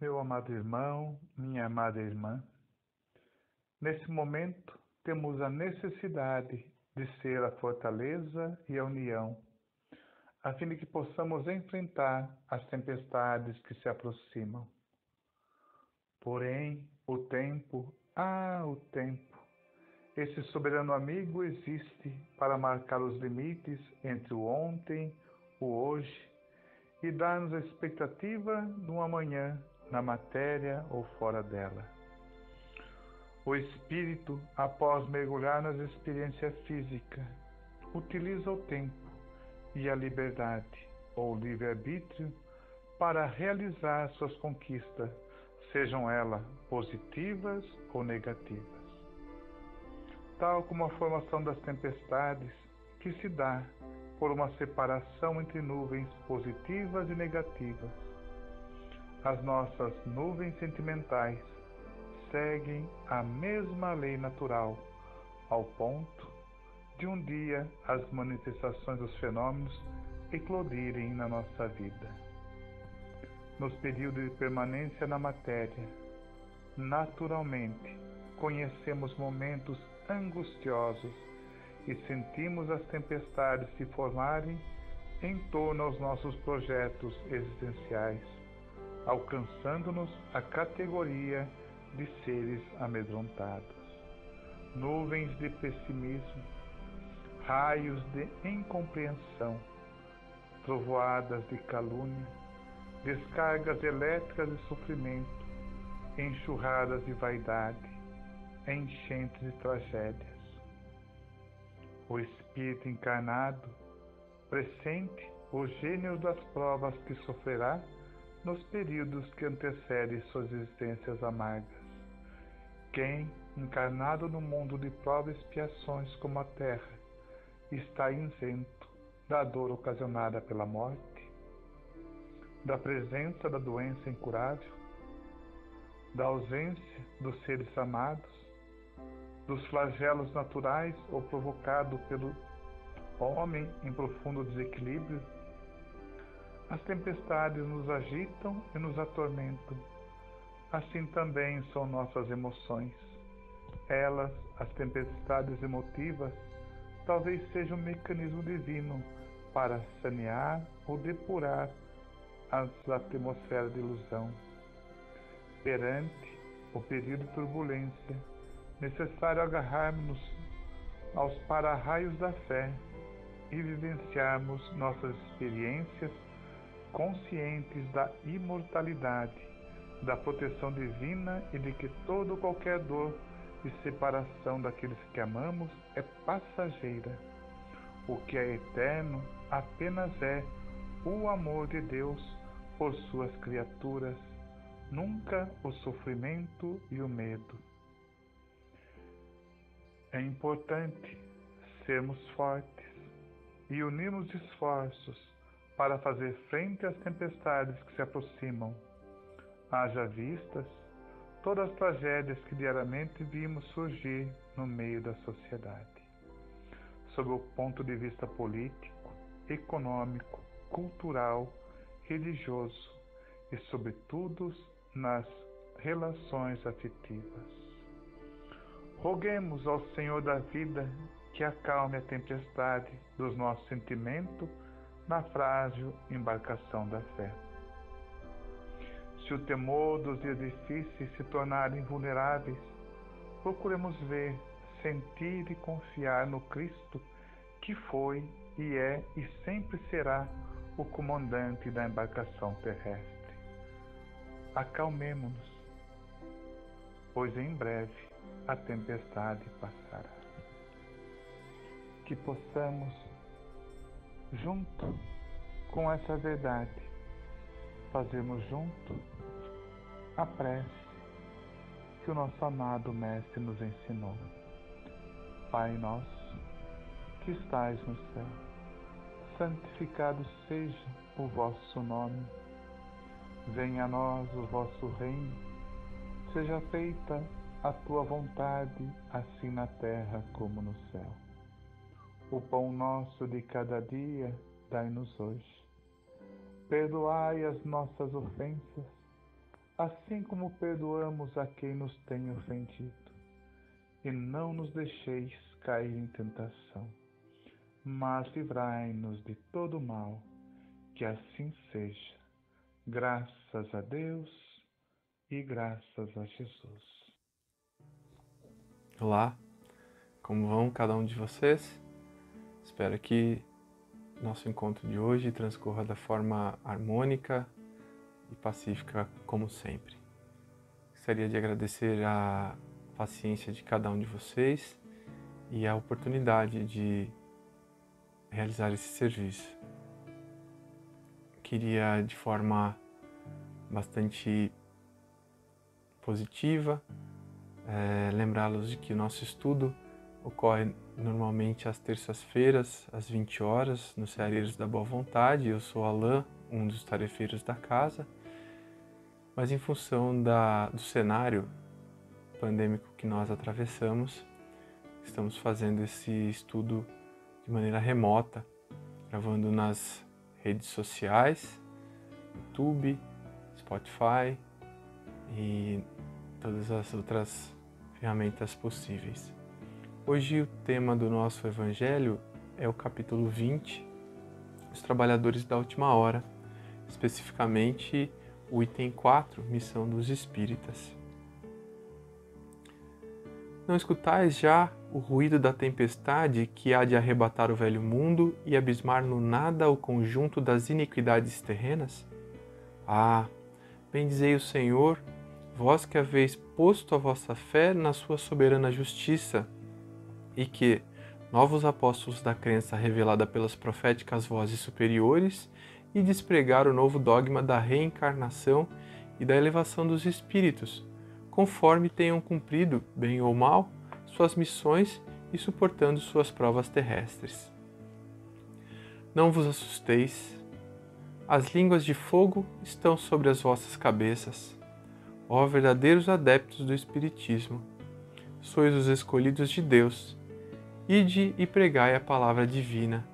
Meu amado irmão, minha amada irmã, nesse momento temos a necessidade de ser a fortaleza e a união, a fim de que possamos enfrentar as tempestades que se aproximam. Porém, o tempo, ah, o tempo, esse soberano amigo existe para marcar os limites entre o ontem, o hoje e dar-nos a expectativa de um amanhã na matéria ou fora dela. O espírito, após mergulhar nas experiências físicas, utiliza o tempo e a liberdade ou livre-arbítrio para realizar suas conquistas, sejam elas positivas ou negativas. Tal como a formação das tempestades, que se dá por uma separação entre nuvens positivas e negativas as nossas nuvens sentimentais seguem a mesma lei natural, ao ponto de um dia as manifestações dos fenômenos eclodirem na nossa vida. Nos períodos de permanência na matéria, naturalmente conhecemos momentos angustiosos e sentimos as tempestades se formarem em torno aos nossos projetos existenciais alcançando-nos a categoria de seres amedrontados. Nuvens de pessimismo, raios de incompreensão, trovoadas de calúnia, descargas elétricas de sofrimento, enxurradas de vaidade, enchentes de tragédias. O Espírito encarnado pressente os gênios das provas que sofrerá nos períodos que antecedem suas existências amargas. Quem, encarnado no mundo de provas e expiações como a terra, está isento da dor ocasionada pela morte, da presença da doença incurável, da ausência dos seres amados, dos flagelos naturais ou provocados pelo homem em profundo desequilíbrio as tempestades nos agitam e nos atormentam. Assim também são nossas emoções. Elas, as tempestades emotivas, talvez sejam um mecanismo divino para sanear ou depurar as atmosferas de ilusão. Perante o período de turbulência, necessário agarrarmos aos para-raios da fé e vivenciarmos nossas experiências conscientes da imortalidade, da proteção divina e de que toda qualquer dor de separação daqueles que amamos é passageira. O que é eterno apenas é o amor de Deus por suas criaturas, nunca o sofrimento e o medo. É importante sermos fortes e unirmos esforços para fazer frente às tempestades que se aproximam. Haja vistas todas as tragédias que diariamente vimos surgir no meio da sociedade. Sob o ponto de vista político, econômico, cultural, religioso e, sobretudo, nas relações afetivas. Roguemos ao Senhor da vida que acalme a tempestade dos nossos sentimentos na frágil embarcação da fé. Se o temor dos dias difíceis se tornarem vulneráveis, procuremos ver, sentir e confiar no Cristo que foi e é e sempre será o comandante da embarcação terrestre. Acalmemo-nos, pois em breve a tempestade passará. Que possamos junto com essa verdade, fazemos junto a prece que o nosso amado Mestre nos ensinou. Pai nosso, que estais no céu, santificado seja o vosso nome. Venha a nós o vosso reino, seja feita a tua vontade, assim na terra como no céu. O pão nosso de cada dia dai-nos hoje. Perdoai as nossas ofensas, assim como perdoamos a quem nos tem ofendido. E não nos deixeis cair em tentação, mas livrai-nos de todo mal, que assim seja. Graças a Deus e graças a Jesus. Olá, como vão cada um de vocês? Espero que nosso encontro de hoje transcorra da forma harmônica e pacífica, como sempre. Gostaria de agradecer a paciência de cada um de vocês e a oportunidade de realizar esse serviço. Queria, de forma bastante positiva, é, lembrá-los de que o nosso estudo ocorre normalmente às terças-feiras, às 20 horas, no Ceareiros da Boa Vontade. Eu sou Alain, um dos tarefeiros da casa, mas em função da, do cenário pandêmico que nós atravessamos, estamos fazendo esse estudo de maneira remota, gravando nas redes sociais, YouTube, Spotify e todas as outras ferramentas possíveis. Hoje o tema do nosso evangelho é o capítulo 20, os trabalhadores da última hora, especificamente o item 4, missão dos espíritas. Não escutais já o ruído da tempestade que há de arrebatar o velho mundo e abismar no nada o conjunto das iniquidades terrenas? Ah, bendizei o Senhor, vós que haveis posto a vossa fé na sua soberana justiça, e que, novos apóstolos da crença revelada pelas proféticas vozes superiores, e despregar o novo dogma da reencarnação e da elevação dos espíritos, conforme tenham cumprido, bem ou mal, suas missões e suportando suas provas terrestres. Não vos assusteis, as línguas de fogo estão sobre as vossas cabeças, ó verdadeiros adeptos do Espiritismo. Sois os escolhidos de Deus. Ide e pregai a palavra divina.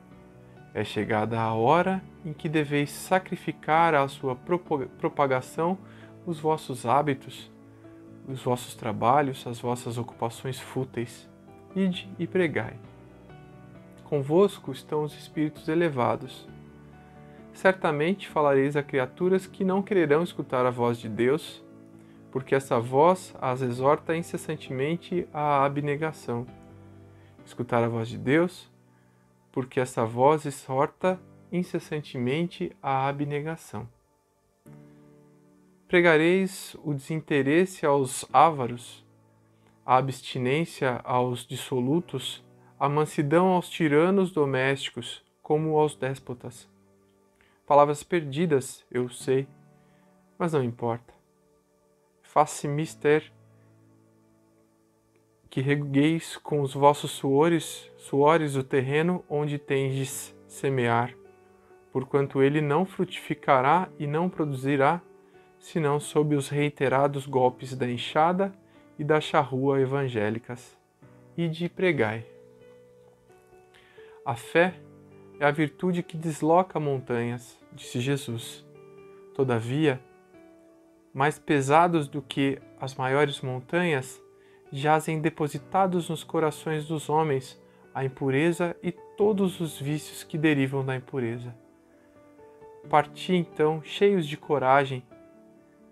É chegada a hora em que deveis sacrificar à sua propagação os vossos hábitos, os vossos trabalhos, as vossas ocupações fúteis. Ide e pregai. Convosco estão os espíritos elevados. Certamente falareis a criaturas que não quererão escutar a voz de Deus, porque essa voz as exorta incessantemente à abnegação. Escutar a voz de Deus, porque essa voz exorta incessantemente à abnegação. Pregareis o desinteresse aos ávaros, a abstinência aos dissolutos, a mansidão aos tiranos domésticos, como aos déspotas. Palavras perdidas, eu sei, mas não importa. Faça mister que regueis com os vossos suores, suores o terreno onde tendes semear, porquanto ele não frutificará e não produzirá senão sob os reiterados golpes da enxada e da charrua evangélicas, e de pregai. A fé é a virtude que desloca montanhas, disse Jesus. Todavia, mais pesados do que as maiores montanhas, jazem depositados nos corações dos homens a impureza e todos os vícios que derivam da impureza. Parti então, cheios de coragem,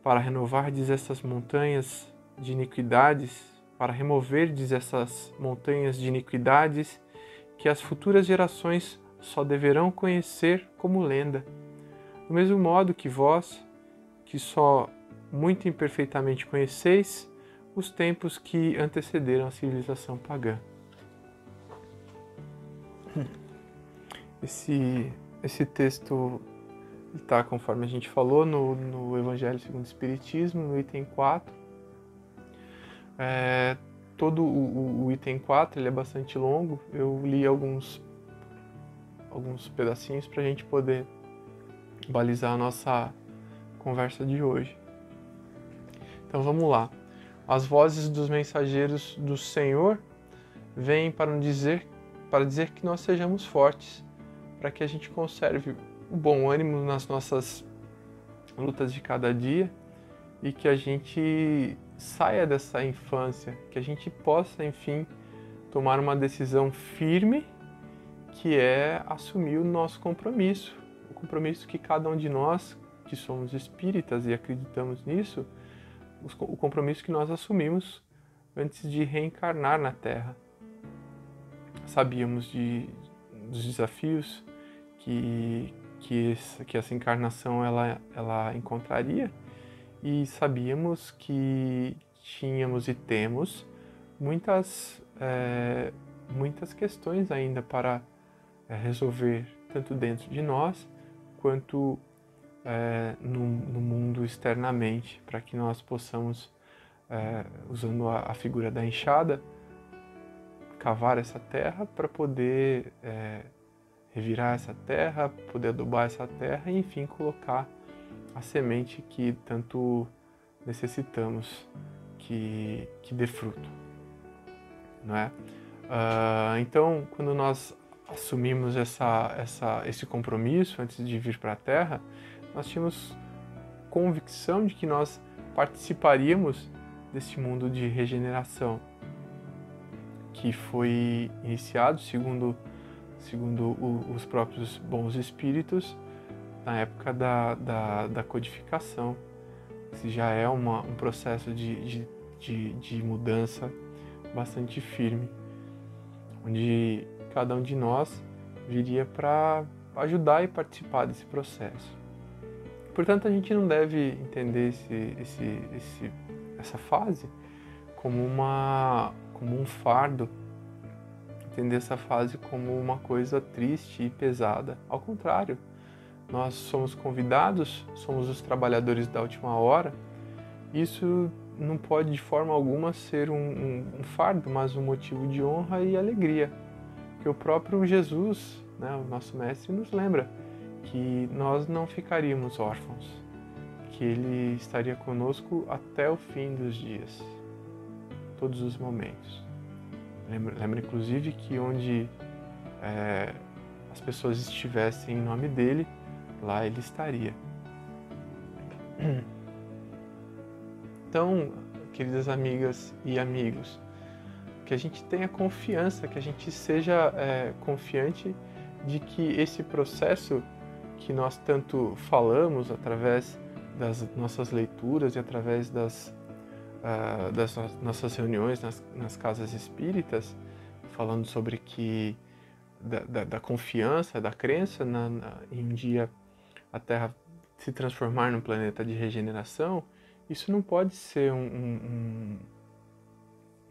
para renovardes essas montanhas de iniquidades, para removerdes essas montanhas de iniquidades que as futuras gerações só deverão conhecer como lenda. Do mesmo modo que vós, que só muito imperfeitamente conheceis os tempos que antecederam a civilização pagã. Esse, esse texto está, conforme a gente falou, no, no Evangelho segundo o Espiritismo, no item 4. É, todo o, o, item 4 ele é bastante longo, eu li alguns, alguns pedacinhos para a gente poder balizar a nossa conversa de hoje. Então vamos lá. As vozes dos mensageiros do Senhor vêm para dizer, para dizer que nós sejamos fortes, para que a gente conserve o bom ânimo nas nossas lutas de cada dia e que a gente saia dessa infância, que a gente possa, enfim, tomar uma decisão firme que é assumir o nosso compromisso, o compromisso que cada um de nós, que somos espíritas e acreditamos nisso, o compromisso que nós assumimos antes de reencarnar na Terra. Sabíamos de, dos desafios que, que, essa, que essa encarnação ela, ela encontraria e sabíamos que tínhamos e temos muitas, é, muitas questões ainda para é, resolver, tanto dentro de nós quanto é, no, no, mundo externamente, para que nós possamos, é, usando a, a, figura da enxada, cavar essa terra para poder é, revirar essa terra, poder adubar essa terra e, enfim, colocar a semente que tanto necessitamos que, que dê fruto. Não é? Uh, então, quando nós assumimos essa, essa, esse compromisso antes de vir para a Terra, nós tínhamos convicção de que nós participaríamos desse mundo de regeneração que foi iniciado segundo segundo o, os próprios bons espíritos na época da, da, da codificação. Se já é uma, um processo de, de, de, de mudança bastante firme, onde cada um de nós viria para ajudar e participar desse processo. Portanto, a gente não deve entender esse, esse, esse, essa fase como, uma, como um fardo, entender essa fase como uma coisa triste e pesada. Ao contrário, nós somos convidados, somos os trabalhadores da última hora. Isso não pode de forma alguma ser um, um, um fardo, mas um motivo de honra e alegria. Que o próprio Jesus, né, o nosso mestre, nos lembra que nós não ficaríamos órfãos, que Ele estaria conosco até o fim dos dias, todos os momentos. Lembra, lembra inclusive que onde é, as pessoas estivessem em nome dele, lá ele estaria. Então, queridas amigas e amigos, que a gente tenha confiança, que a gente seja é, confiante de que esse processo que nós tanto falamos através das nossas leituras e através das, uh, das nossas reuniões nas, nas, casas espíritas, falando sobre que da, da, da confiança, da crença na, na, em um dia a Terra se transformar num planeta de regeneração, isso não pode ser um, um,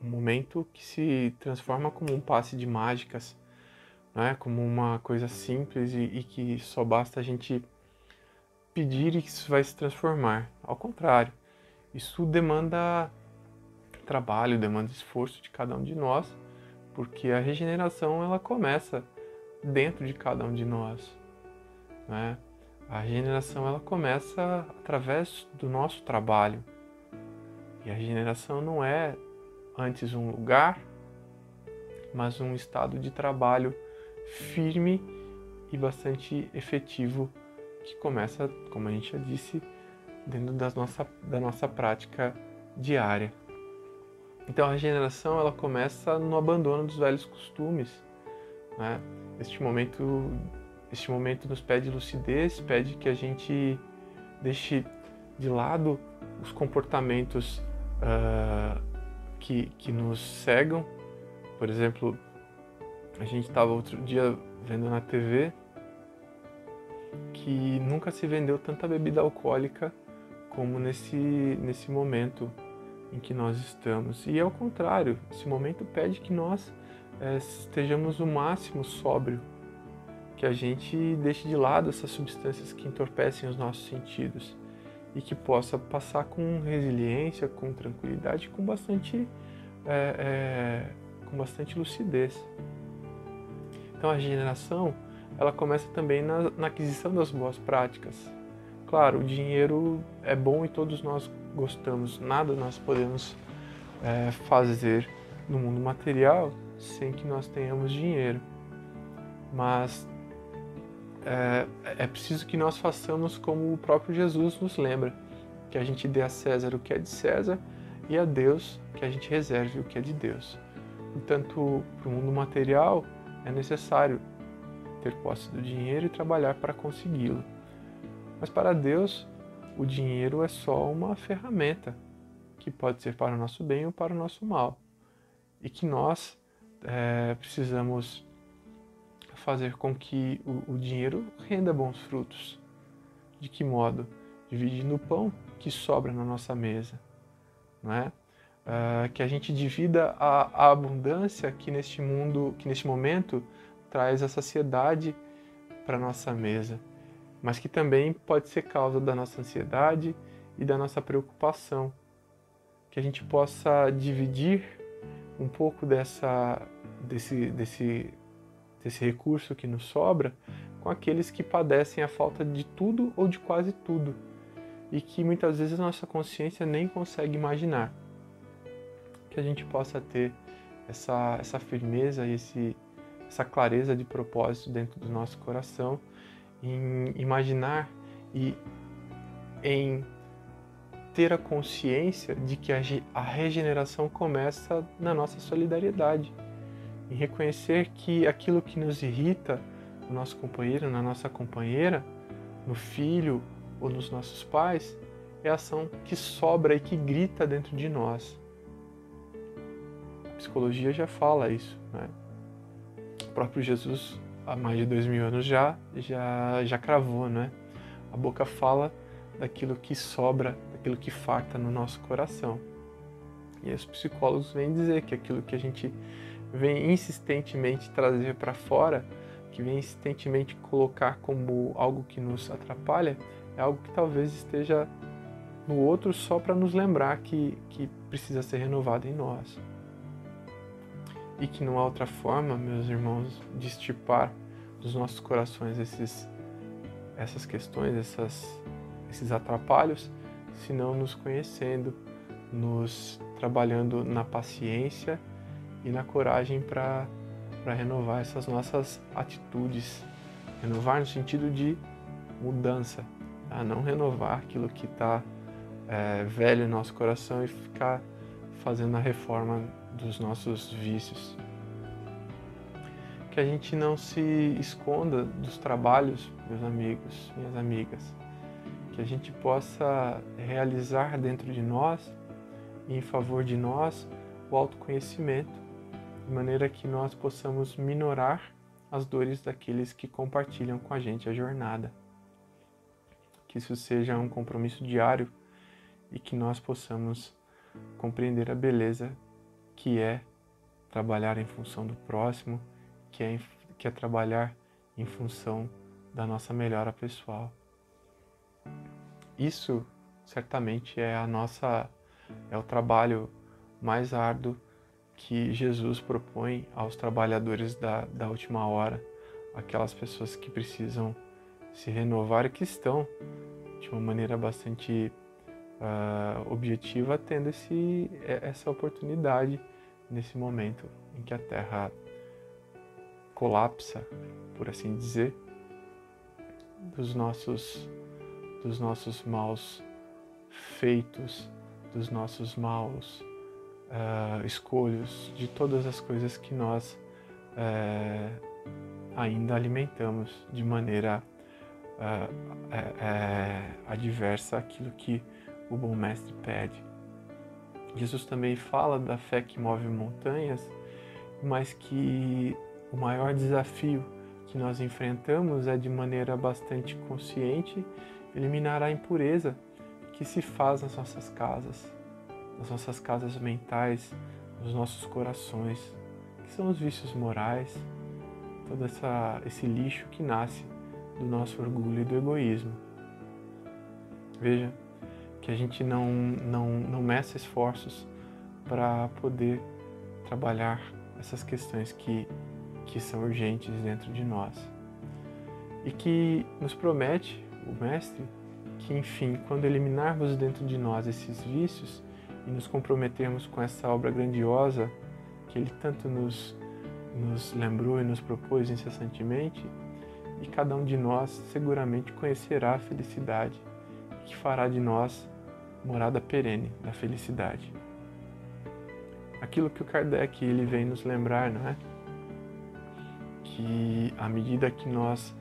um momento que se transforma como um passe de mágicas né? como uma coisa simples e, e que só basta a gente pedir e que isso vai se transformar. Ao contrário, isso demanda trabalho, demanda esforço de cada um de nós, porque a regeneração ela começa dentro de cada um de nós. Né? A regeneração ela começa através do nosso trabalho. E a regeneração não é antes um lugar, mas um estado de trabalho firme e bastante efetivo que começa, como a gente já disse, dentro das nossa, da nossa prática diária. Então a regeneração ela começa no abandono dos velhos costumes. Né? Este momento, este momento nos pede lucidez, pede que a gente deixe de lado os comportamentos uh, que, que nos cegam. Por exemplo, a gente estava outro dia vendo na TV que nunca se vendeu tanta bebida alcoólica como nesse, nesse momento em que nós estamos. E ao contrário, esse momento pede que nós é, estejamos o máximo sóbrio, que a gente deixe de lado essas substâncias que entorpecem os nossos sentidos e que possa passar com resiliência, com tranquilidade, com bastante, é, é, com bastante lucidez. Então a regeneração ela começa também na, na aquisição das boas práticas. Claro, o dinheiro é bom e todos nós gostamos. Nada nós podemos é, fazer no mundo material sem que nós tenhamos dinheiro. Mas é, é preciso que nós façamos como o próprio Jesus nos lembra, que a gente dê a César o que é de César e a Deus que a gente reserve o que é de Deus. Portanto, para o mundo material é necessário ter posse do dinheiro e trabalhar para consegui-lo. Mas para Deus, o dinheiro é só uma ferramenta que pode ser para o nosso bem ou para o nosso mal. E que nós é, precisamos fazer com que o, o dinheiro renda bons frutos. De que modo? Dividindo o pão que sobra na nossa mesa, não é? Uh, que a gente divida a, a, abundância que neste mundo, que neste momento traz a saciedade para nossa mesa, mas que também pode ser causa da nossa ansiedade e da nossa preocupação. Que a gente possa dividir um pouco dessa, desse, desse, desse recurso que nos sobra com aqueles que padecem a falta de tudo ou de quase tudo. E que muitas vezes a nossa consciência nem consegue imaginar que a gente possa ter essa, essa firmeza e esse, essa clareza de propósito dentro do nosso coração, em imaginar e em ter a consciência de que a regeneração começa na nossa solidariedade, em reconhecer que aquilo que nos irrita no nosso companheiro, na nossa companheira, no filho ou nos nossos pais, é ação que sobra e que grita dentro de nós psicologia já fala isso. Né? O próprio Jesus, há mais de dois mil anos, já, já, já cravou. Né? A boca fala daquilo que sobra, daquilo que farta no nosso coração. E os psicólogos vêm dizer que aquilo que a gente vem insistentemente trazer para fora, que vem insistentemente colocar como algo que nos atrapalha, é algo que talvez esteja no outro só para nos lembrar que, que precisa ser renovado em nós e que não há outra forma, meus irmãos, de estipar dos nossos corações esses, essas questões, essas, esses atrapalhos, senão nos conhecendo, nos trabalhando na paciência e na coragem para renovar essas nossas atitudes. Renovar no sentido de mudança, tá? não renovar aquilo que está é, velho no nosso coração e ficar fazendo a reforma dos nossos vícios. Que a gente não se esconda dos trabalhos, meus amigos, minhas amigas. Que a gente possa realizar dentro de nós em favor de nós o autoconhecimento, de maneira que nós possamos minorar as dores daqueles que compartilham com a gente a jornada. Que isso seja um compromisso diário e que nós possamos compreender a beleza que é trabalhar em função do próximo, que é, que é trabalhar em função da nossa melhora pessoal. Isso certamente é a nossa é o trabalho mais árduo que Jesus propõe aos trabalhadores da, da última hora, aquelas pessoas que precisam se renovar e que estão de uma maneira bastante uh, objetiva, tendo esse, essa oportunidade nesse momento em que a Terra colapsa, por assim dizer, dos nossos, dos nossos maus feitos, dos nossos maus uh, escolhos, de todas as coisas que nós uh, ainda alimentamos de maneira uh, adversa aquilo que o bom mestre pede. Jesus também fala da fé que move montanhas, mas que o maior desafio que nós enfrentamos é de maneira bastante consciente eliminar a impureza que se faz nas nossas casas, nas nossas casas mentais, nos nossos corações, que são os vícios morais, todo essa, esse lixo que nasce do nosso orgulho e do egoísmo. Veja, que a gente não, não, não meça esforços para poder trabalhar essas questões que, que são urgentes dentro de nós. E que nos promete o Mestre que, enfim, quando eliminarmos dentro de nós esses vícios e nos comprometermos com essa obra grandiosa que Ele tanto nos, nos lembrou e nos propôs incessantemente, e cada um de nós seguramente conhecerá a felicidade que fará de nós morada perene da felicidade. Aquilo que o Kardec ele vem nos lembrar, não é? Que à medida que nós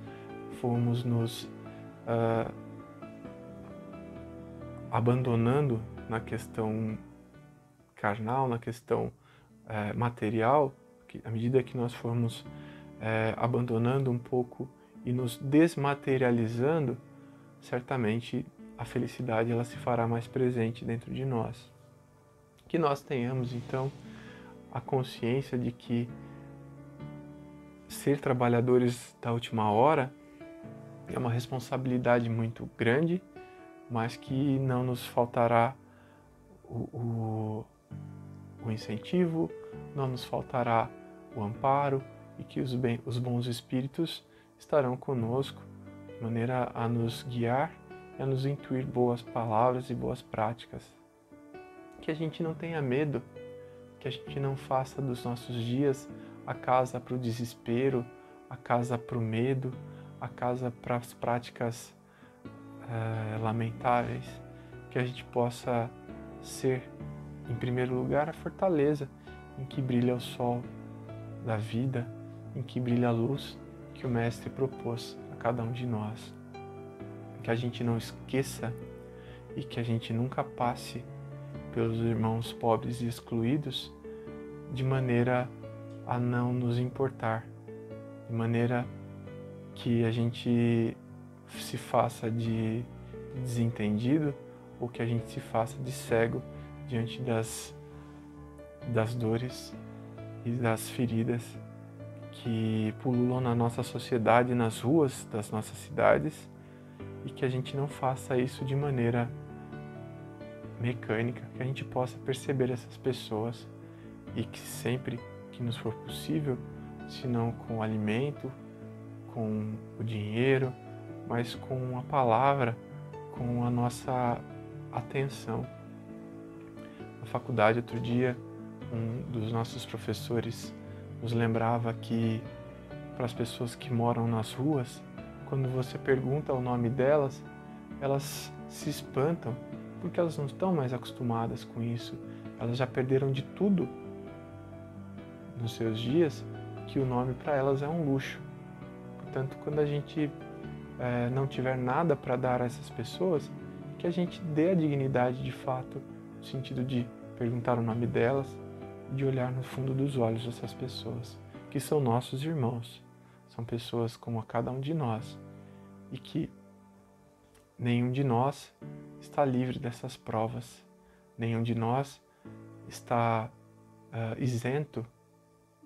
formos nos uh, abandonando na questão carnal, na questão uh, material, que à medida que nós formos uh, abandonando um pouco e nos desmaterializando, certamente a felicidade ela se fará mais presente dentro de nós. Que nós tenhamos então a consciência de que ser trabalhadores da última hora é uma responsabilidade muito grande, mas que não nos faltará o, o, o incentivo, não nos faltará o amparo e que os, bem, os bons espíritos estarão conosco de maneira a nos guiar a nos intuir boas palavras e boas práticas. Que a gente não tenha medo, que a gente não faça dos nossos dias a casa para o desespero, a casa para o medo, a casa para as práticas é, lamentáveis, que a gente possa ser, em primeiro lugar, a fortaleza em que brilha o sol da vida, em que brilha a luz que o Mestre propôs a cada um de nós. Que a gente não esqueça e que a gente nunca passe pelos irmãos pobres e excluídos de maneira a não nos importar, de maneira que a gente se faça de desentendido ou que a gente se faça de cego diante das, das dores e das feridas que pululam na nossa sociedade, nas ruas das nossas cidades, e que a gente não faça isso de maneira mecânica, que a gente possa perceber essas pessoas e que sempre que nos for possível, se não com o alimento, com o dinheiro, mas com a palavra, com a nossa atenção. Na faculdade, outro dia, um dos nossos professores nos lembrava que para as pessoas que moram nas ruas, quando você pergunta o nome delas, elas se espantam porque elas não estão mais acostumadas com isso. Elas já perderam de tudo nos seus dias que o nome para elas é um luxo. Portanto, quando a gente é, não tiver nada para dar a essas pessoas, que a gente dê a dignidade de fato, no sentido de perguntar o nome delas, de olhar no fundo dos olhos dessas pessoas, que são nossos irmãos, são pessoas como a cada um de nós e que nenhum de nós está livre dessas provas, nenhum de nós está uh, isento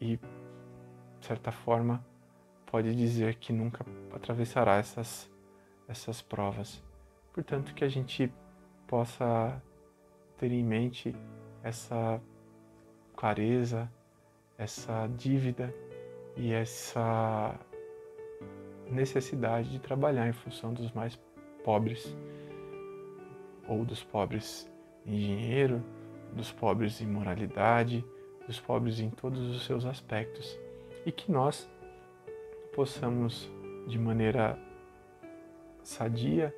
e, de certa forma, pode dizer que nunca atravessará essas, essas provas. Portanto, que a gente possa ter em mente essa clareza, essa dívida e essa necessidade de trabalhar em função dos mais pobres, ou dos pobres em dinheiro, dos pobres em moralidade, dos pobres em todos os seus aspectos, e que nós possamos, de maneira sadia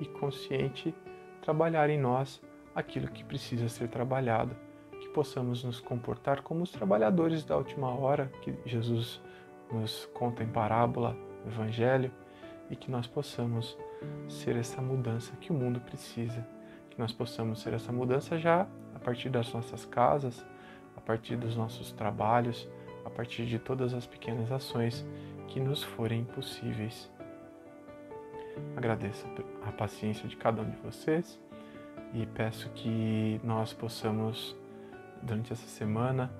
e consciente, trabalhar em nós aquilo que precisa ser trabalhado possamos nos comportar como os trabalhadores da última hora que Jesus nos conta em parábola no Evangelho e que nós possamos ser essa mudança que o mundo precisa, que nós possamos ser essa mudança já a partir das nossas casas, a partir dos nossos trabalhos, a partir de todas as pequenas ações que nos forem possíveis. Agradeço a paciência de cada um de vocês e peço que nós possamos durante essa semana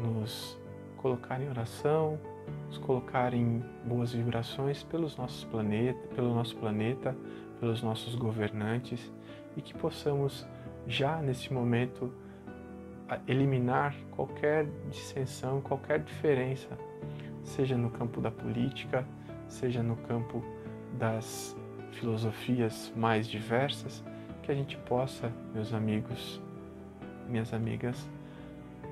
nos colocar em oração, nos colocar em boas vibrações pelos nossos planeta, pelo nosso planeta, pelos nossos governantes e que possamos já neste momento eliminar qualquer dissensão, qualquer diferença, seja no campo da política, seja no campo das filosofias mais diversas, que a gente possa, meus amigos, minhas amigas,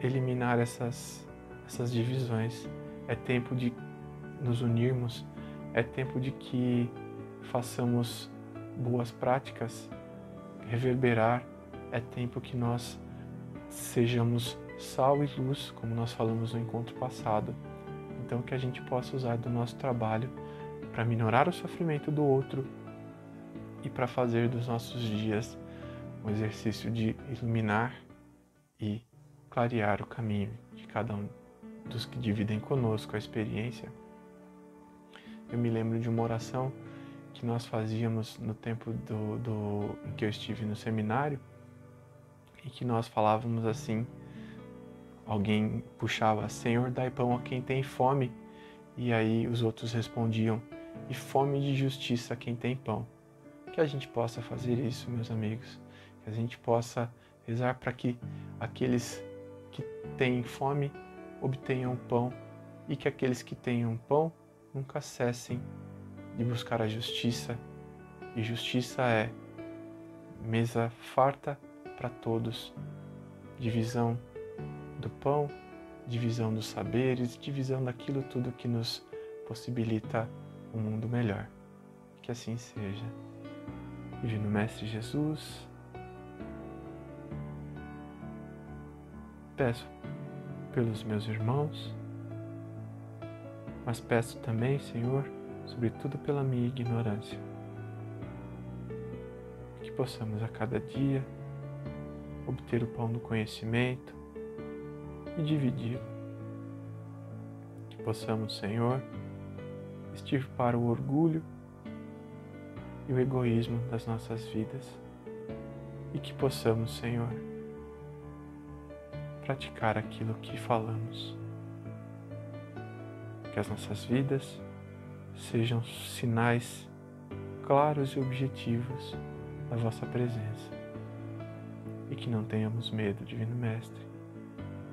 eliminar essas, essas divisões. É tempo de nos unirmos, é tempo de que façamos boas práticas reverberar, é tempo que nós sejamos sal e luz, como nós falamos no encontro passado. Então, que a gente possa usar do nosso trabalho para minorar o sofrimento do outro e para fazer dos nossos dias um exercício de iluminar e clarear o caminho de cada um dos que dividem conosco a experiência. Eu me lembro de uma oração que nós fazíamos no tempo do, do em que eu estive no seminário e que nós falávamos assim alguém puxava Senhor dai pão a quem tem fome. E aí os outros respondiam e fome de justiça a quem tem pão. Que a gente possa fazer isso meus amigos. Que a gente possa rezar para que aqueles que têm fome obtenham pão e que aqueles que tenham pão nunca cessem de buscar a justiça. E justiça é mesa farta para todos, divisão do pão, divisão dos saberes, divisão daquilo tudo que nos possibilita um mundo melhor. Que assim seja. Divino Mestre Jesus, peço pelos meus irmãos, mas peço também, Senhor, sobretudo pela minha ignorância, que possamos a cada dia obter o pão do conhecimento e dividi-lo. Que possamos, Senhor, extirpar o orgulho e o egoísmo das nossas vidas e que possamos, Senhor, praticar aquilo que falamos. Que as nossas vidas sejam sinais claros e objetivos da vossa presença. E que não tenhamos medo, Divino Mestre,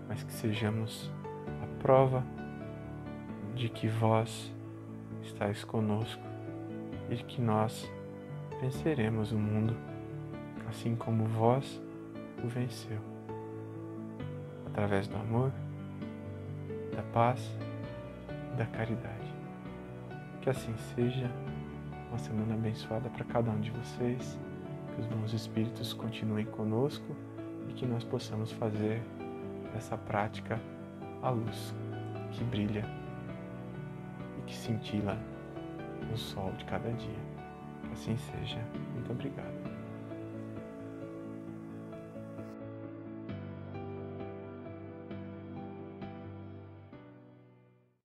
mas que sejamos a prova de que vós estáis conosco e que nós venceremos o mundo, assim como vós o venceu através do amor, da paz e da caridade. Que assim seja, uma semana abençoada para cada um de vocês, que os bons espíritos continuem conosco e que nós possamos fazer dessa prática a luz que brilha e que cintila no sol de cada dia. Que assim seja. Muito obrigado.